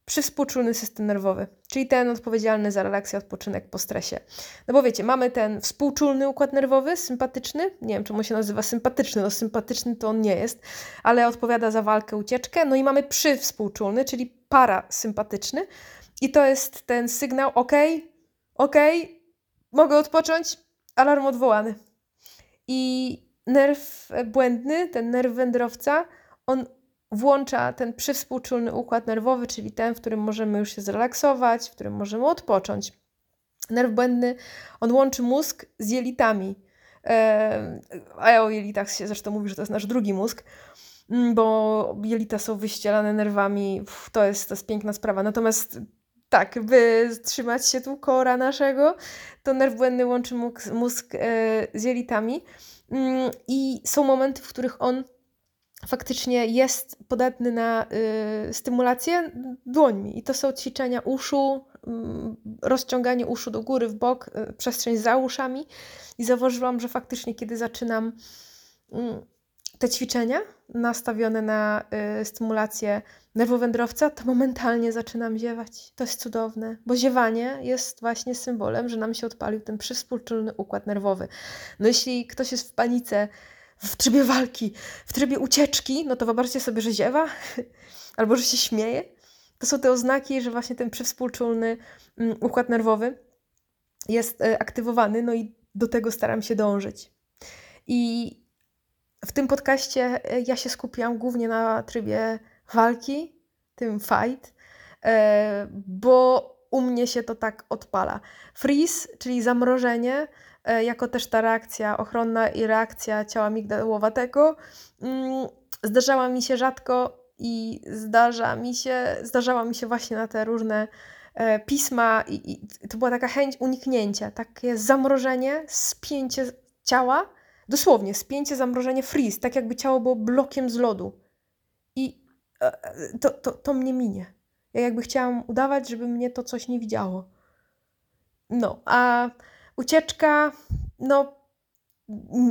przywspółczulny system nerwowy, czyli ten odpowiedzialny za relację, odpoczynek po stresie. No bo wiecie, mamy ten współczulny układ nerwowy, sympatyczny, nie wiem czemu się nazywa sympatyczny, no sympatyczny to on nie jest, ale odpowiada za walkę, ucieczkę, no i mamy przywspółczulny, czyli parasympatyczny i to jest ten sygnał, ok, ok, mogę odpocząć, alarm odwołany. I nerw błędny, ten nerw wędrowca, on włącza ten przywspółczulny układ nerwowy, czyli ten, w którym możemy już się zrelaksować, w którym możemy odpocząć. Nerw błędny, on łączy mózg z jelitami. a ja o jelitach się zresztą mówi, że to jest nasz drugi mózg, mm, bo jelita są wyścielane nerwami. to, jest, to jest piękna sprawa. Natomiast tak, by trzymać się tu kora naszego, to nerw błędny łączy mózg, mózg e, z jelitami mm, i są momenty, w których on faktycznie jest podatny na y, stymulację dłońmi. I to są ćwiczenia uszu, y, rozciąganie uszu do góry, w bok, y, przestrzeń za uszami. I zauważyłam, że faktycznie, kiedy zaczynam te ćwiczenia nastawione na y, stymulację nerwowędrowca, to momentalnie zaczynam ziewać. To jest cudowne, bo ziewanie jest właśnie symbolem, że nam się odpalił ten przywspółczulny układ nerwowy. No jeśli ktoś jest w panice, w trybie walki, w trybie ucieczki, no to wyobraźcie sobie, że ziewa albo że się śmieje. To są te oznaki, że właśnie ten przywspółczulny mm, układ nerwowy jest y, aktywowany, no i do tego staram się dążyć. I w tym podcaście e, ja się skupiam głównie na trybie walki, tym fight, e, bo u mnie się to tak odpala. Freeze, czyli zamrożenie, e, jako też ta reakcja ochronna i reakcja ciała migdałowatego, mm, zdarzała mi się rzadko i zdarza mi się, zdarzała mi się właśnie na te różne pisma i, i to była taka chęć uniknięcia, takie zamrożenie, spięcie ciała, Dosłownie, spięcie, zamrożenie, freeze, tak jakby ciało było blokiem z lodu. I e, e, to, to, to mnie minie. Ja jakby chciałam udawać, żeby mnie to coś nie widziało. No, a ucieczka, no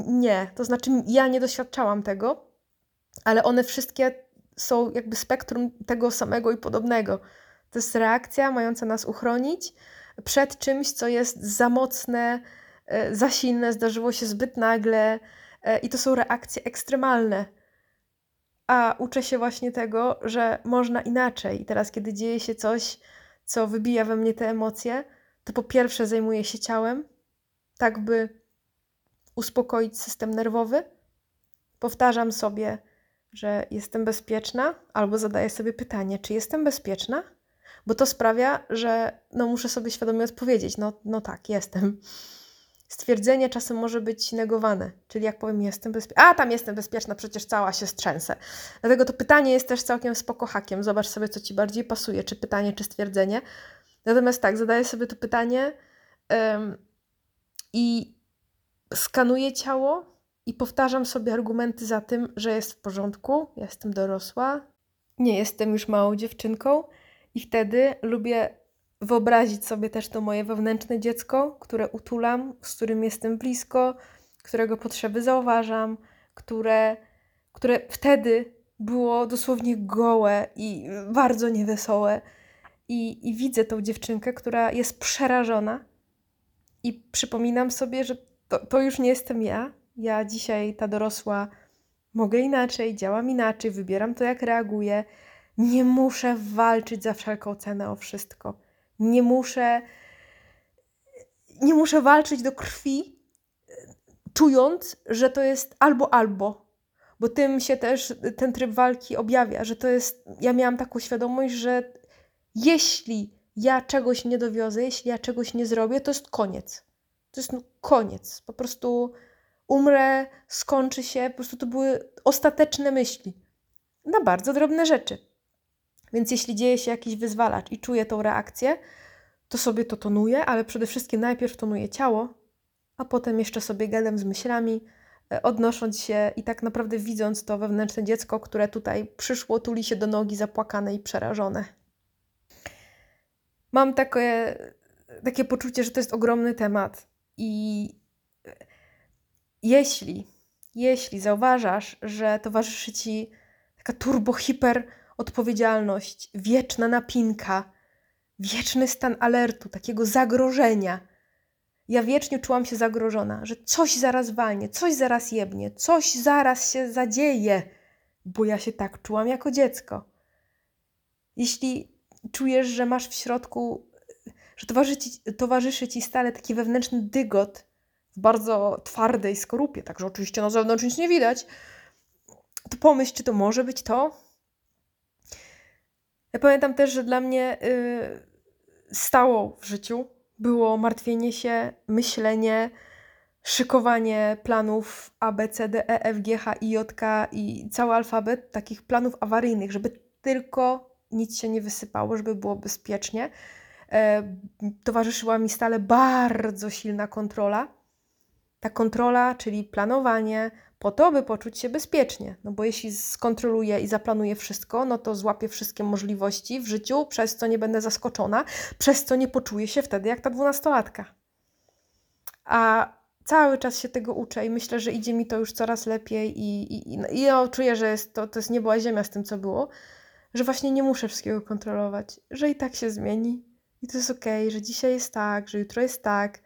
nie. To znaczy, ja nie doświadczałam tego, ale one wszystkie są jakby spektrum tego samego i podobnego. To jest reakcja mająca nas uchronić przed czymś, co jest za mocne, e, za silne, zdarzyło się zbyt nagle e, i to są reakcje ekstremalne. A uczę się właśnie tego, że można inaczej. I teraz, kiedy dzieje się coś, co wybija we mnie te emocje, to po pierwsze zajmuję się ciałem, tak by uspokoić system nerwowy. Powtarzam sobie, że jestem bezpieczna, albo zadaję sobie pytanie, czy jestem bezpieczna? Bo to sprawia, że no, muszę sobie świadomie odpowiedzieć: no, no tak, jestem. Stwierdzenie czasem może być negowane, czyli jak powiem, jestem bezpieczna, a tam jestem bezpieczna, przecież cała się strzęsę. Dlatego to pytanie jest też całkiem spoko hakiem. Zobacz sobie, co ci bardziej pasuje, czy pytanie, czy stwierdzenie. Natomiast tak, zadaję sobie to pytanie ym, i skanuję ciało i powtarzam sobie argumenty za tym, że jest w porządku, ja jestem dorosła, nie jestem już małą dziewczynką i wtedy lubię wyobrazić sobie też to moje wewnętrzne dziecko, które utulam, z którym jestem blisko, którego potrzeby zauważam, które, które wtedy było dosłownie gołe i bardzo niewesołe. I, I widzę tą dziewczynkę, która jest przerażona, i przypominam sobie, że to, to już nie jestem ja. Ja dzisiaj, ta dorosła, mogę inaczej, działam inaczej, wybieram to, jak reaguję. Nie muszę walczyć za wszelką cenę o wszystko. Nie muszę, nie muszę walczyć do krwi, czując, że to jest albo albo. Bo tym się też ten tryb walki objawia, że to jest. Ja miałam taką świadomość, że jeśli ja czegoś nie dowiozę, jeśli ja czegoś nie zrobię, to jest koniec. To jest no, koniec. Po prostu umrę, skończy się. Po prostu to były ostateczne myśli na bardzo drobne rzeczy. Więc jeśli dzieje się jakiś wyzwalacz i czuję tą reakcję, to sobie to tonuję, ale przede wszystkim najpierw tonuję ciało, a potem jeszcze sobie gadam z myślami, e, odnosząc się i tak naprawdę widząc to wewnętrzne dziecko, które tutaj przyszło, tuli się do nogi zapłakane i przerażone. Mam takie, takie poczucie, że to jest ogromny temat i jeśli, jeśli zauważasz, że towarzyszy ci taka turbo hiper odpowiedzialność, wieczna napinka, wieczny stan alertu, takiego zagrożenia. Ja wiecznie czułam się zagrożona, że coś zaraz walnie, coś zaraz jebnie, coś zaraz się zadzieje, bo ja się tak czułam jako dziecko. Jeśli czujesz, że masz w środku, że towarzyszy ci, towarzyszy ci stale taki wewnętrzny dygot w bardzo twardej skorupie, także oczywiście na zewnątrz nic nie widać, to pomyśl, czy to może być to, ja pamiętam też, że dla mnie yy, stało w życiu było martwienie się, myślenie, szykowanie planów A, B, C, D, E, F, G, H, I, J, K i cały alfabet takich planów awaryjnych, żeby tylko nic się nie wysypało, żeby było bezpiecznie. E, towarzyszyła mi stale bardzo silna kontrola. Ta kontrola, czyli planowanie, po to, by poczuć się bezpiecznie. No bo jeśli skontroluję i zaplanuję wszystko, no to złapię wszystkie możliwości w życiu, przez co nie będę zaskoczona, przez co nie poczuję się wtedy jak ta dwunastolatka. A cały czas się tego uczę i myślę, że idzie mi to już coraz lepiej i, i, i, i ja czuję, że jest to, to jest nieba ziemia z tym, co było, że właśnie nie muszę wszystkiego kontrolować, że i tak się zmieni i to jest okej, okay, że dzisiaj jest tak, że jutro jest tak,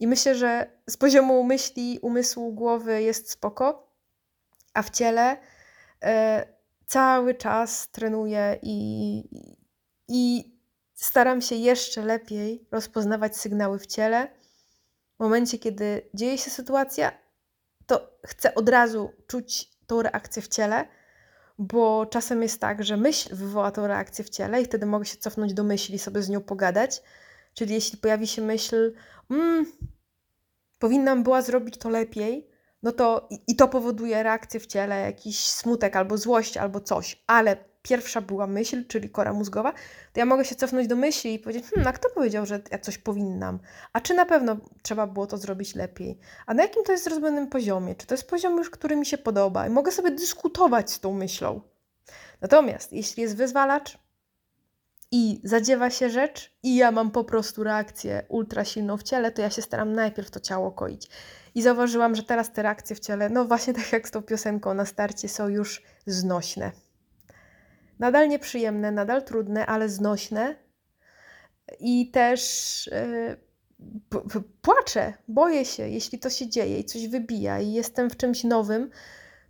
i myślę, że z poziomu myśli, umysłu, głowy jest spoko, a w ciele e, cały czas trenuję i, i staram się jeszcze lepiej rozpoznawać sygnały w ciele. W momencie, kiedy dzieje się sytuacja, to chcę od razu czuć tą reakcję w ciele, bo czasem jest tak, że myśl wywoła tą reakcję w ciele i wtedy mogę się cofnąć do myśli sobie z nią pogadać. Czyli jeśli pojawi się myśl, mm, powinnam była zrobić to lepiej, no to i, i to powoduje reakcję w ciele, jakiś smutek albo złość albo coś, ale pierwsza była myśl, czyli kora mózgowa, to ja mogę się cofnąć do myśli i powiedzieć, hmm, a kto powiedział, że ja coś powinnam? A czy na pewno trzeba było to zrobić lepiej? A na jakim to jest rozwojonym poziomie? Czy to jest poziom już, który mi się podoba? I mogę sobie dyskutować z tą myślą. Natomiast jeśli jest wyzwalacz, i zadziewa się rzecz, i ja mam po prostu reakcję ultra silną w ciele, to ja się staram najpierw to ciało koić. I zauważyłam, że teraz te reakcje w ciele, no właśnie tak jak z tą piosenką na starcie, są już znośne. Nadal nieprzyjemne, nadal trudne, ale znośne. I też yy, płaczę, boję się, jeśli to się dzieje i coś wybija, i jestem w czymś nowym,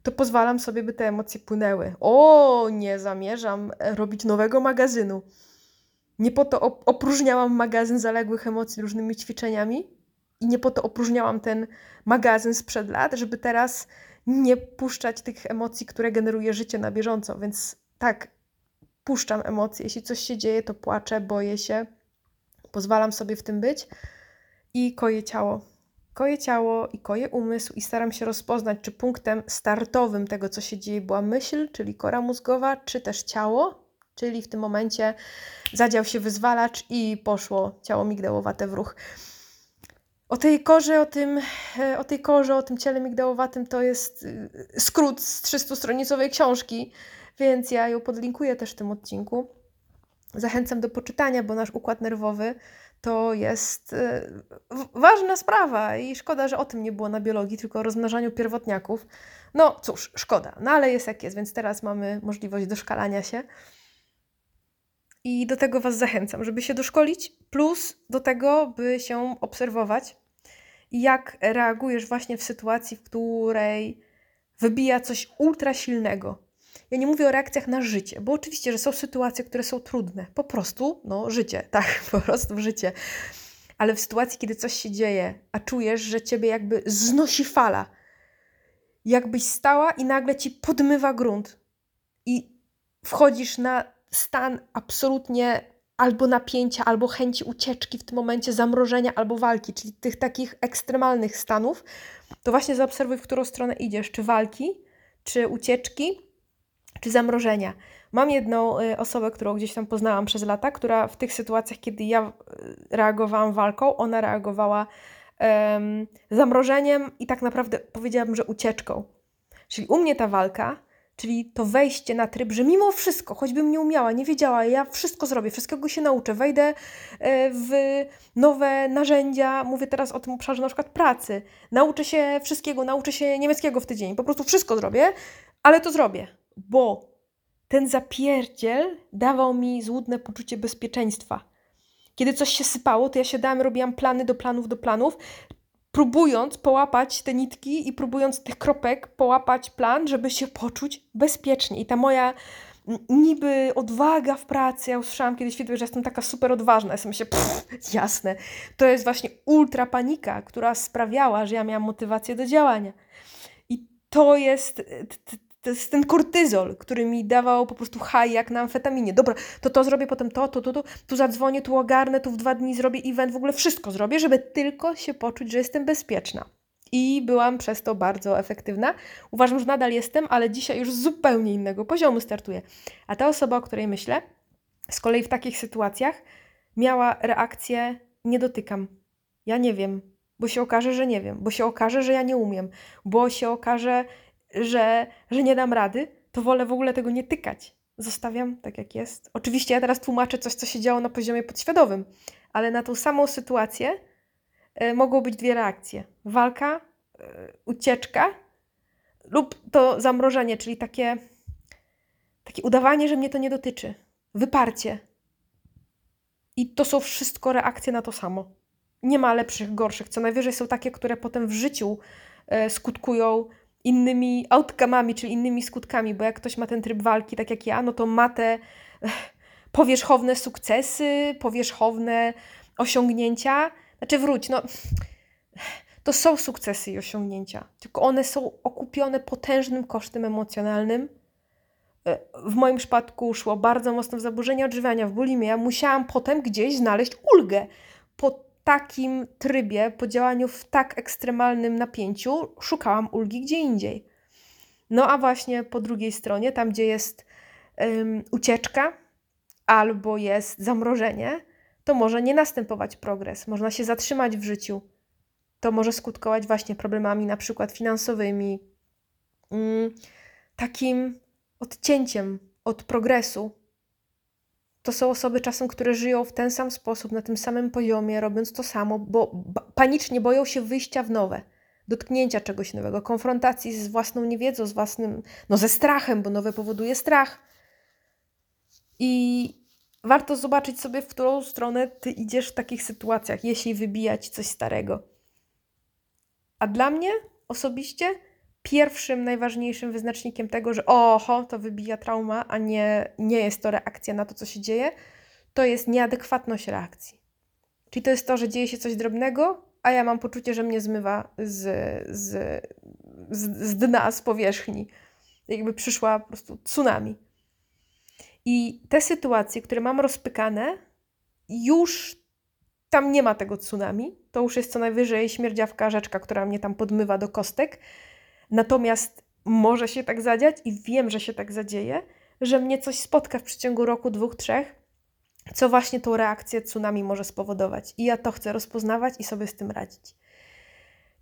to pozwalam sobie, by te emocje płynęły. O, nie zamierzam robić nowego magazynu. Nie po to opróżniałam magazyn zaległych emocji różnymi ćwiczeniami i nie po to opróżniałam ten magazyn sprzed lat, żeby teraz nie puszczać tych emocji, które generuje życie na bieżąco. Więc tak, puszczam emocje. Jeśli coś się dzieje, to płaczę, boję się, pozwalam sobie w tym być i koję ciało. Koję ciało i koję umysł i staram się rozpoznać, czy punktem startowym tego, co się dzieje, była myśl, czyli kora mózgowa, czy też ciało, czyli w tym momencie zadział się wyzwalacz i poszło ciało migdałowate w ruch. O tej korze, o, tym, o tej korze, o tym ciele migdałowatym to jest y, skrót z 300-stronicowej książki, więc ja ją podlinkuję też w tym odcinku. Zachęcam do poczytania, bo nasz układ nerwowy to jest y, ważna sprawa i szkoda, że o tym nie było na biologii, tylko o rozmnażaniu pierwotniaków. No cóż, szkoda, no ale jest jak jest, więc teraz mamy możliwość doszkalania się. I do tego Was zachęcam, żeby się doszkolić, plus do tego, by się obserwować, jak reagujesz właśnie w sytuacji, w której wybija coś ultra silnego. Ja nie mówię o reakcjach na życie, bo oczywiście, że są sytuacje, które są trudne. Po prostu, no, życie, tak, po prostu życie. Ale w sytuacji, kiedy coś się dzieje, a czujesz, że ciebie jakby znosi fala, jakbyś stała i nagle ci podmywa grunt i wchodzisz na stan absolutnie albo napięcia, albo chęci ucieczki w tym momencie, zamrożenia albo walki, czyli tych takich ekstremalnych stanów, to właśnie zaobserwuj, w którą stronę idziesz, czy walki, czy ucieczki, czy zamrożenia. Mam jedną y, osobę, którą gdzieś tam poznałam przez lata, która w tych sytuacjach, kiedy ja y, reagowałam walką, ona reagowała um, zamrożeniem i tak naprawdę powiedziałabym, że ucieczką. Czyli u mnie ta walka Czyli to wejście na tryb, że mimo wszystko, choćbym nie umiała, nie wiedziała, ja wszystko zrobię, wszystkiego się nauczę, wejdę e, w nowe narzędzia, mówię teraz o tym obszarze na przykład pracy, nauczę się wszystkiego, nauczę się niemieckiego w tydzień, po prostu wszystko zrobię, ale to zrobię, bo ten zapierdziel dawał mi złudne poczucie bezpieczeństwa. Kiedy coś się sypało, to ja siadałam, robiłam plany do planów, do planów, próbując połapać te nitki i próbując tych kropek połapać plan, żeby się poczuć bezpiecznie. I ta moja niby odwaga w pracy, ja usłyszałam kiedyś feedback, że jestem taka super odważna. Ja sobie myślę, jasne, to jest właśnie ultra panika, która sprawiała, że ja miałam motywację do działania. I to jest to jest ten kortyzol, który mi dawał po prostu haj jak na amfetaminie. Dobra, to to zrobię, potem to, to, to, to, tu zadzwonię, tu ogarnę, tu w dwa dni zrobię event, w ogóle wszystko zrobię, żeby tylko się poczuć, że jestem bezpieczna. I byłam przez to bardzo efektywna. Uważam, że nadal jestem, ale dzisiaj już z zupełnie innego poziomu startuję. A ta osoba, o której myślę, z kolei w takich sytuacjach miała reakcję: Nie dotykam. Ja nie wiem, bo się okaże, że nie wiem, bo się okaże, że ja nie umiem, bo się okaże, że, że nie dam rady, to wolę w ogóle tego nie tykać. Zostawiam tak, jak jest. Oczywiście ja teraz tłumaczę coś, co się działo na poziomie podświadomym, ale na tą samą sytuację y, mogą być dwie reakcje: walka, y, ucieczka lub to zamrożenie, czyli takie, takie udawanie, że mnie to nie dotyczy, wyparcie. I to są wszystko reakcje na to samo. Nie ma lepszych, gorszych. Co najwyżej są takie, które potem w życiu y, skutkują innymi outcome'ami, czyli innymi skutkami, bo jak ktoś ma ten tryb walki, tak jak ja, no to ma te powierzchowne sukcesy, powierzchowne osiągnięcia. Znaczy wróć, no to są sukcesy i osiągnięcia, tylko one są okupione potężnym kosztem emocjonalnym. E, w moim przypadku szło bardzo mocno w zaburzenie odżywiania, w bulimie. Ja musiałam potem gdzieś znaleźć ulgę po takim trybie, po działaniu w tak ekstremalnym napięciu, szukałam ulgi gdzie indziej. No a właśnie po drugiej stronie, tam gdzie jest um, ucieczka albo jest zamrożenie, to może nie następować progres, można się zatrzymać w życiu. To może skutkować właśnie problemami na przykład finansowymi, um, takim odcięciem od progresu, to są osoby czasem, które żyją w ten sam sposób, na tym samym poziomie, robiąc to samo, bo panicznie boją się wyjścia w nowe, dotknięcia czegoś nowego, konfrontacji z własną niewiedzą, z własnym, no ze strachem, bo nowe powoduje strach. I warto zobaczyć sobie, w którą stronę ty idziesz w takich sytuacjach, jeśli wybijać coś starego. A dla mnie osobiście pierwszym, najważniejszym wyznacznikiem tego, że oho, to wybija trauma, a nie, nie jest to reakcja na to, co się dzieje, to jest nieadekwatność reakcji. Czyli to jest to, że dzieje się coś drobnego, a ja mam poczucie, że mnie zmywa z, z, z, z dna, z powierzchni. Jakby przyszła po prostu tsunami. I te sytuacje, które mam rozpykane, już tam nie ma tego tsunami. To już jest co najwyżej śmierdziawka rzeczka, która mnie tam podmywa do kostek. Natomiast może się tak zadziać i wiem, że się tak zadzieje, że mnie coś spotka w przeciągu roku, dwóch, trzech, co właśnie tą reakcję tsunami może spowodować. I ja to chcę rozpoznawać i sobie z tym radzić.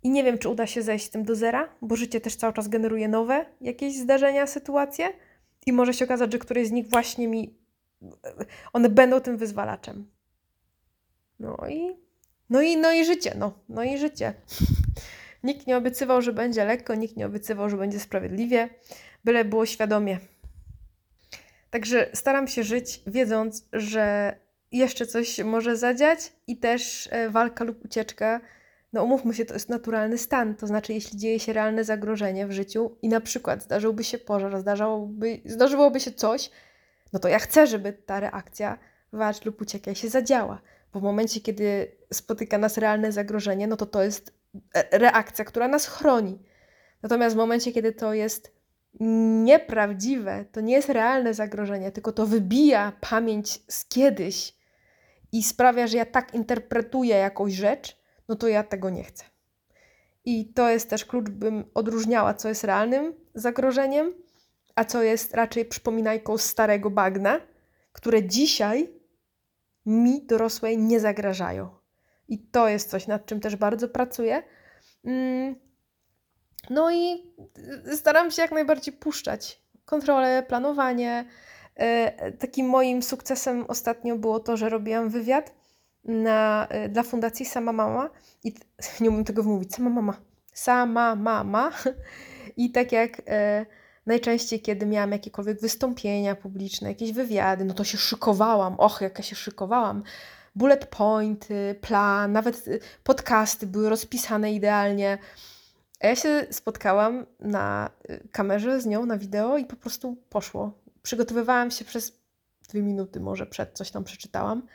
I nie wiem, czy uda się zejść z tym do zera, bo życie też cały czas generuje nowe jakieś zdarzenia, sytuacje i może się okazać, że któreś z nich właśnie mi. One będą tym wyzwalaczem. No i. No i, no i życie, no. No i życie. Nikt nie obiecywał, że będzie lekko, nikt nie obiecywał, że będzie sprawiedliwie, byle było świadomie. Także staram się żyć, wiedząc, że jeszcze coś może zadziać i też e, walka lub ucieczka no umówmy się, to jest naturalny stan. To znaczy, jeśli dzieje się realne zagrożenie w życiu i na przykład zdarzyłby się pożar, zdarzyłoby się coś, no to ja chcę, żeby ta reakcja walcz lub uciekaj się zadziała. Bo w momencie, kiedy spotyka nas realne zagrożenie, no to to jest reakcja, która nas chroni. Natomiast w momencie, kiedy to jest nieprawdziwe, to nie jest realne zagrożenie, tylko to wybija pamięć z kiedyś i sprawia, że ja tak interpretuję jakąś rzecz, no to ja tego nie chcę. I to jest też klucz, bym odróżniała, co jest realnym zagrożeniem, a co jest raczej przypominajką starego bagna, które dzisiaj mi, dorosłej, nie zagrażają. I to jest coś, nad czym też bardzo pracuję. Mm. No i staram się jak najbardziej puszczać kontrolę, planowanie. E, takim moim sukcesem ostatnio było to, że robiłam wywiad na, y, dla fundacji Sama Mama i nie umiem tego wymówić, Sama Mama, Sama Mama i tak jak najczęściej, kiedy miałam jakiekolwiek wystąpienia publiczne, jakieś wywiady, no to się szykowałam, och, jak ja się szykowałam, bullet pointy, plan, nawet y, podcasty były rozpisane idealnie. A ja się spotkałam na y, kamerze z nią, na wideo i po prostu poszło. Przygotowywałam się przez dwie minuty może przed, coś tam przeczytałam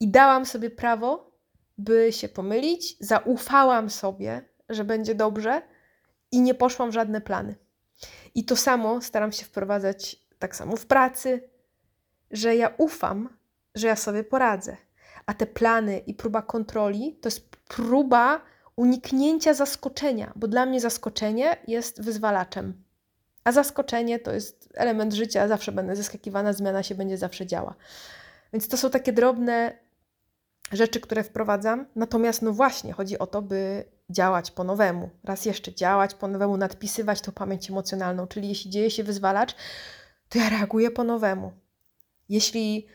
i dałam sobie prawo, by się pomylić, zaufałam sobie, że będzie dobrze i nie poszłam w żadne plany. I to samo staram się wprowadzać tak samo w pracy, że ja ufam, że ja sobie poradzę. A te plany i próba kontroli to jest próba uniknięcia zaskoczenia, bo dla mnie zaskoczenie jest wyzwalaczem. A zaskoczenie to jest element życia, zawsze będę zaskakiwana, zmiana się będzie zawsze działa. Więc to są takie drobne rzeczy, które wprowadzam. Natomiast no właśnie chodzi o to, by działać po nowemu. Raz jeszcze działać po nowemu, nadpisywać tą pamięć emocjonalną. Czyli jeśli dzieje się wyzwalacz, to ja reaguję po nowemu. Jeśli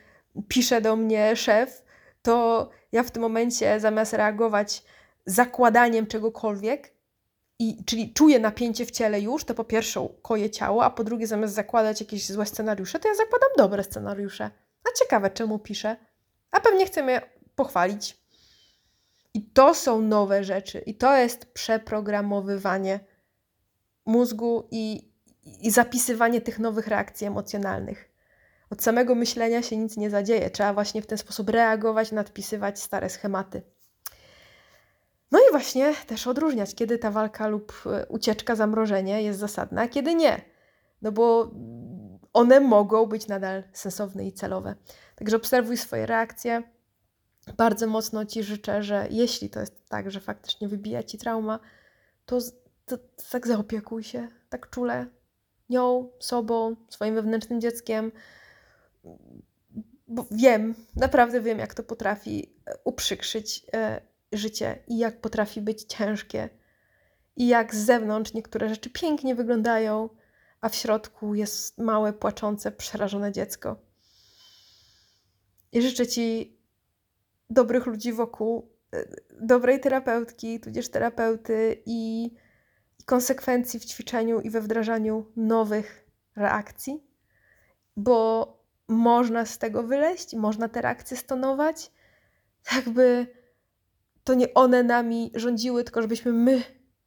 pisze do mnie szef, to ja w tym momencie zamiast reagować zakładaniem czegokolwiek, i, czyli czuję napięcie w ciele już, to po pierwsze koję ciało, a po drugie zamiast zakładać jakieś złe scenariusze, to ja zakładam dobre scenariusze. A ciekawe, czemu piszę. A pewnie chcę mnie pochwalić. I to są nowe rzeczy, i to jest przeprogramowywanie mózgu i, i zapisywanie tych nowych reakcji emocjonalnych. Od samego myślenia się nic nie zadzieje. Trzeba właśnie w ten sposób reagować, nadpisywać stare schematy. No i właśnie też odróżniać, kiedy ta walka lub e, ucieczka, zamrożenie jest zasadna, a kiedy nie. No bo one mogą być nadal sensowne i celowe. Także obserwuj swoje reakcje, bardzo mocno Ci życzę, że jeśli to jest tak, że faktycznie wybija Ci trauma, to, to, to tak zaopiekuj się, tak czule nią, sobą, swoim wewnętrznym dzieckiem. Bo wiem, naprawdę wiem, jak to potrafi e, uprzykrzyć e, życie i jak potrafi być ciężkie. I jak z zewnątrz niektóre rzeczy pięknie wyglądają, a w środku jest małe, płaczące, przerażone dziecko. I życzę Ci dobrych ludzi wokół, e, dobrej terapeutki, tudzież terapeuty i, konsekwencji w ćwiczeniu i we wdrażaniu nowych reakcji, bo można z tego wyleźć, można te reakcje stonować, jakby to nie one nami rządziły, tylko żebyśmy my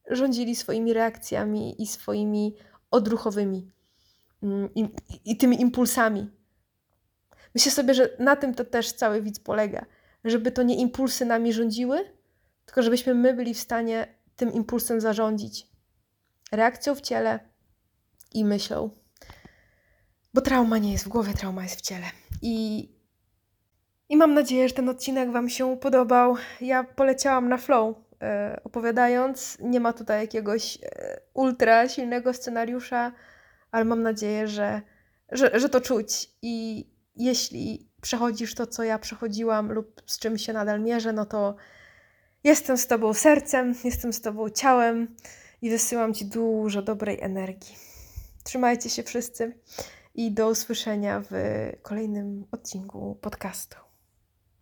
rządzili swoimi reakcjami i swoimi odruchowymi mm, i, i tymi impulsami. Myślę sobie, że na tym to też cały widz polega, żeby to nie impulsy nami rządziły, tylko żebyśmy my byli w stanie tym impulsem zarządzić. Reakcją w ciele i myślą. Bo trauma nie jest w głowie, trauma jest w ciele. I, i mam nadzieję, że ten odcinek Wam się podobał. Ja poleciałam na flow e, opowiadając. Nie ma tutaj jakiegoś e, ultra silnego scenariusza, ale mam nadzieję, że, że, że to czuć. I jeśli przechodzisz to, co ja przechodziłam, lub z czym się nadal mierzę, no to jestem z Tobą sercem, jestem z Tobą ciałem i wysyłam Ci dużo dobrej energii. Trzymajcie się wszyscy i do usłyszenia w kolejnym odcinku podcastu.